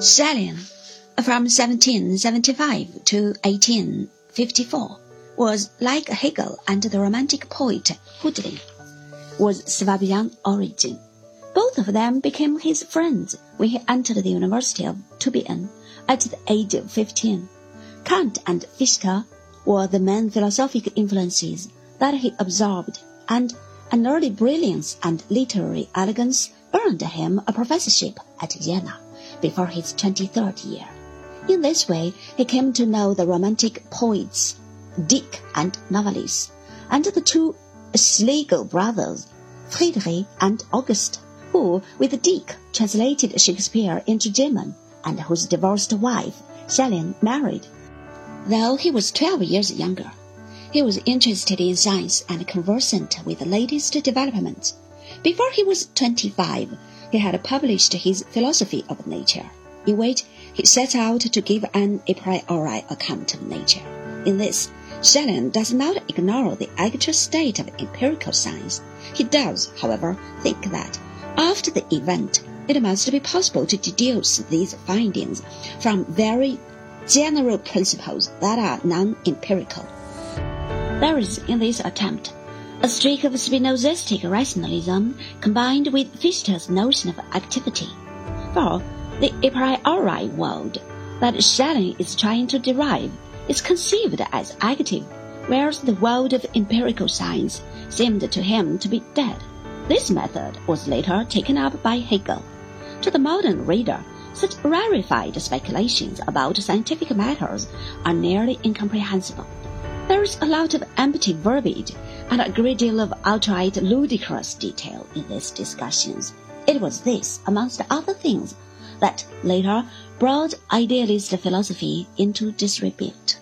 Schelling, from 1775 to 1854, was like Hegel and the Romantic poet Hölderlin, was Swabian origin. Both of them became his friends when he entered the University of Tübingen at the age of 15. Kant and Fichte were the main philosophic influences that he absorbed, and an early brilliance and literary elegance earned him a professorship at Jena before his 23rd year. In this way, he came to know the Romantic poets, Tieck and Novalis, and the two Schlegel brothers, Friedrich and August, who, with Tieck, translated Shakespeare into German, and whose divorced wife, Schelling, married. Though he was 12 years younger, he was interested in science and conversant with the latest developments. Before he was 25, he had published his Philosophy of Nature, in which he set out to give an a priori account of nature. In this, Schelling does not ignore the actual state of empirical science. He does, however, think that after the event, it must be possible to deduce these findings from very general principles that are non-empirical. There is in this attempt a streak of Spinozistic rationalism combined with Fichte's notion of activity. For the a priori world that Schelling is trying to derive is conceived as active, whereas the world of empirical science seemed to him to be dead. This method was later taken up by Hegel. To the modern reader, such rarefied speculations about scientific matters are nearly incomprehensible. There is a lot of empty verbiage and a great deal of outright ludicrous detail in these discussions. It was this, amongst other things, that later brought idealist philosophy into disrepute.